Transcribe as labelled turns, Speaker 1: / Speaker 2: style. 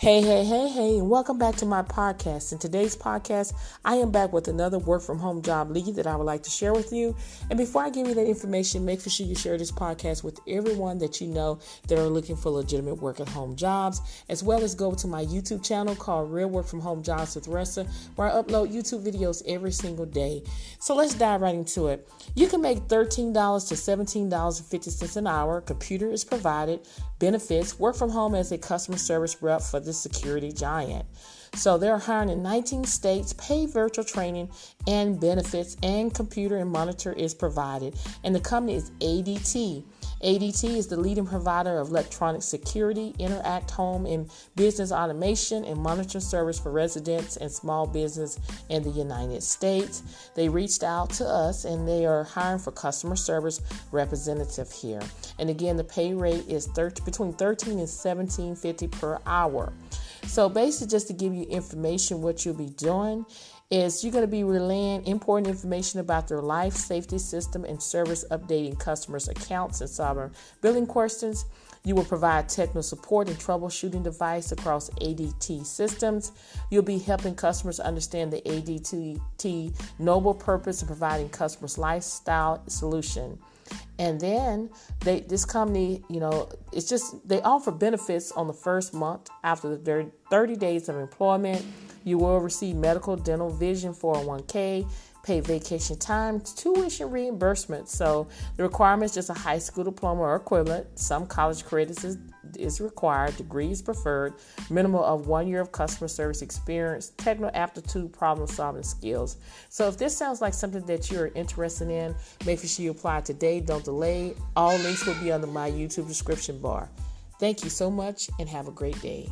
Speaker 1: Hey, hey, hey, hey, and welcome back to my podcast. In today's podcast, I am back with another work from home job lead that I would like to share with you. And before I give you that information, make sure you share this podcast with everyone that you know that are looking for legitimate work at home jobs, as well as go to my YouTube channel called Real Work from Home Jobs with Ressa, where I upload YouTube videos every single day. So let's dive right into it. You can make $13 to $17.50 an hour. Computer is provided, benefits, work from home as a customer service rep for the security giant. So they're hiring in 19 states, paid virtual training and benefits, and computer and monitor is provided. And the company is ADT. ADT is the leading provider of electronic security, interact home and business automation, and monitoring service for residents and small business in the United States. They reached out to us and they are hiring for customer service representative here. And again, the pay rate is 30, between 13 and 17.50 per hour. So basically, just to give you information, what you'll be doing is you're going to be relaying important information about their life safety system and service, updating customers' accounts and solving billing questions. You will provide technical support and troubleshooting device across ADT systems. You'll be helping customers understand the ADT noble purpose of providing customers lifestyle solution. And then they this company, you know, it's just they offer benefits on the first month after their 30 days of employment. You will receive medical, dental, vision, 401k, paid vacation time, tuition reimbursement. So the requirement is just a high school diploma or equivalent. Some college credits is, is required. Degree is preferred. Minimum of one year of customer service experience. Technical aptitude, problem solving skills. So if this sounds like something that you're interested in, make sure you apply today. Don't delay. All links will be under my YouTube description bar. Thank you so much and have a great day.